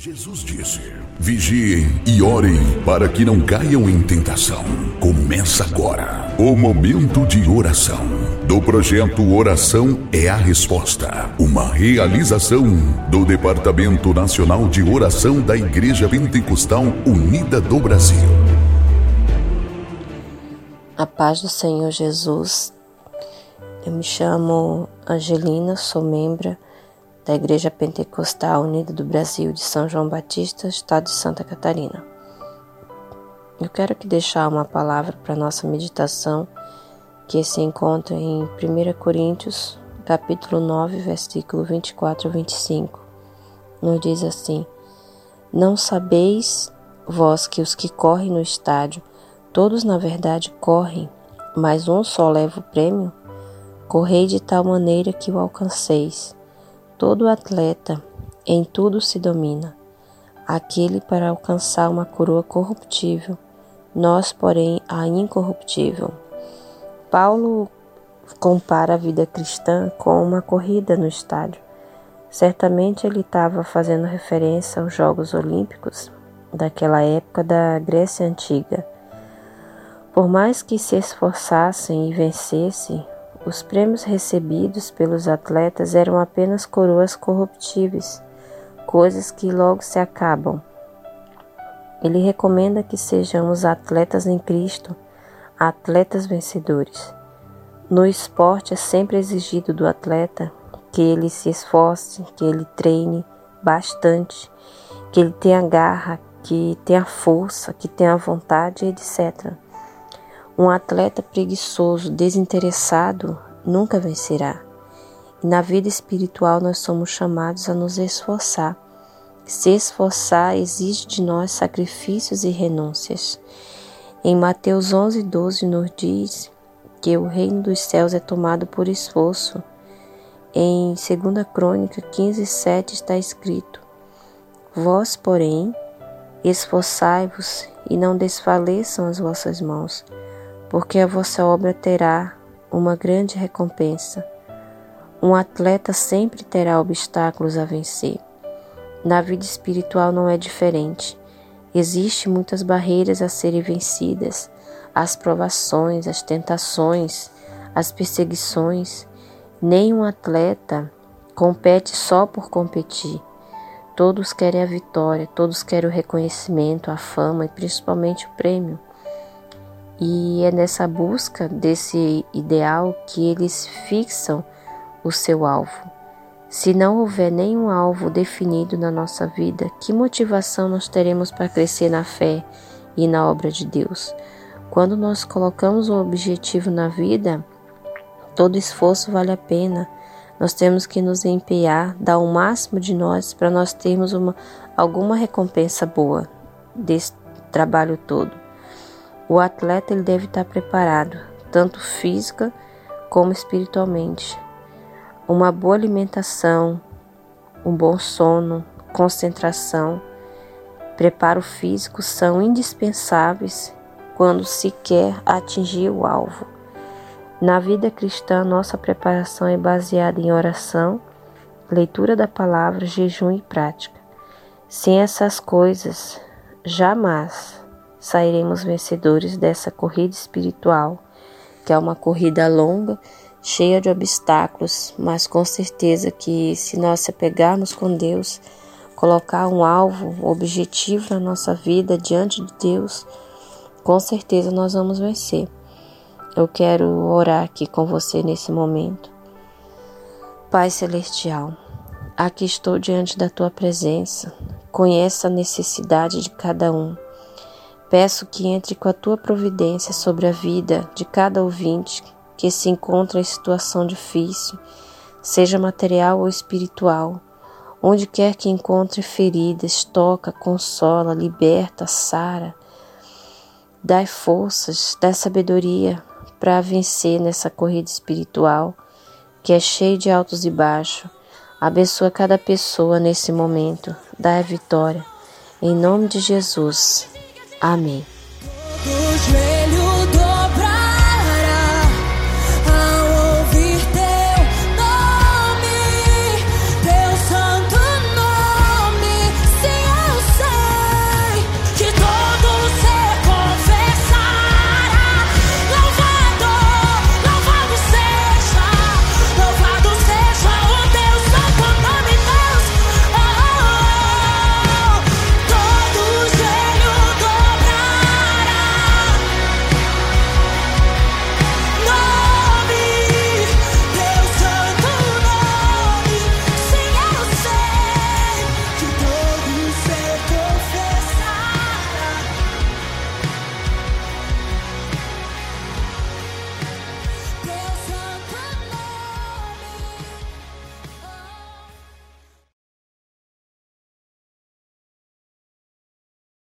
Jesus disse: Vigiem e orem para que não caiam em tentação. Começa agora o momento de oração do projeto Oração é a Resposta, uma realização do Departamento Nacional de Oração da Igreja Pentecostal Unida do Brasil. A paz do Senhor Jesus. Eu me chamo Angelina, sou membro da Igreja Pentecostal Unida do Brasil de São João Batista, estado de Santa Catarina. Eu quero aqui deixar uma palavra para nossa meditação que se encontra em 1 Coríntios, capítulo 9, versículo 24 a 25. Nos diz assim: Não sabeis vós que os que correm no estádio, todos na verdade correm, mas um só leva o prêmio? Correi de tal maneira que o alcanceis. Todo atleta em tudo se domina, aquele para alcançar uma coroa corruptível, nós, porém, a incorruptível. Paulo compara a vida cristã com uma corrida no estádio. Certamente ele estava fazendo referência aos Jogos Olímpicos daquela época da Grécia Antiga. Por mais que se esforçassem e vencessem, os prêmios recebidos pelos atletas eram apenas coroas corruptíveis, coisas que logo se acabam. Ele recomenda que sejamos atletas em Cristo, atletas vencedores. No esporte é sempre exigido do atleta que ele se esforce, que ele treine bastante, que ele tenha garra, que tenha força, que tenha vontade, etc. Um atleta preguiçoso, desinteressado, nunca vencerá. E na vida espiritual nós somos chamados a nos esforçar. Se esforçar exige de nós sacrifícios e renúncias. Em Mateus 11, 12 nos diz que o reino dos céus é tomado por esforço. Em 2 Crônica 15, 7 está escrito: Vós, porém, esforçai-vos e não desfaleçam as vossas mãos porque a vossa obra terá uma grande recompensa. Um atleta sempre terá obstáculos a vencer. Na vida espiritual não é diferente. Existem muitas barreiras a serem vencidas, as provações, as tentações, as perseguições. Nenhum atleta compete só por competir. Todos querem a vitória, todos querem o reconhecimento, a fama e principalmente o prêmio. E é nessa busca desse ideal que eles fixam o seu alvo. Se não houver nenhum alvo definido na nossa vida, que motivação nós teremos para crescer na fé e na obra de Deus? Quando nós colocamos um objetivo na vida, todo esforço vale a pena. Nós temos que nos empenhar, dar o máximo de nós para nós termos uma, alguma recompensa boa desse trabalho todo. O atleta ele deve estar preparado, tanto física como espiritualmente. Uma boa alimentação, um bom sono, concentração, preparo físico são indispensáveis quando se quer atingir o alvo. Na vida cristã, nossa preparação é baseada em oração, leitura da palavra, jejum e prática. Sem essas coisas, jamais sairemos vencedores dessa corrida espiritual, que é uma corrida longa, cheia de obstáculos, mas com certeza que se nós se apegarmos com Deus, colocar um alvo, um objetivo na nossa vida diante de Deus, com certeza nós vamos vencer. Eu quero orar aqui com você nesse momento. Pai Celestial, aqui estou diante da tua presença. Conheça a necessidade de cada um. Peço que entre com a tua providência sobre a vida de cada ouvinte que se encontra em situação difícil, seja material ou espiritual. Onde quer que encontre feridas, toca, consola, liberta, sara. Dai forças, dai sabedoria para vencer nessa corrida espiritual que é cheia de altos e baixos. Abençoa cada pessoa nesse momento. Dai a vitória. Em nome de Jesus. Amém.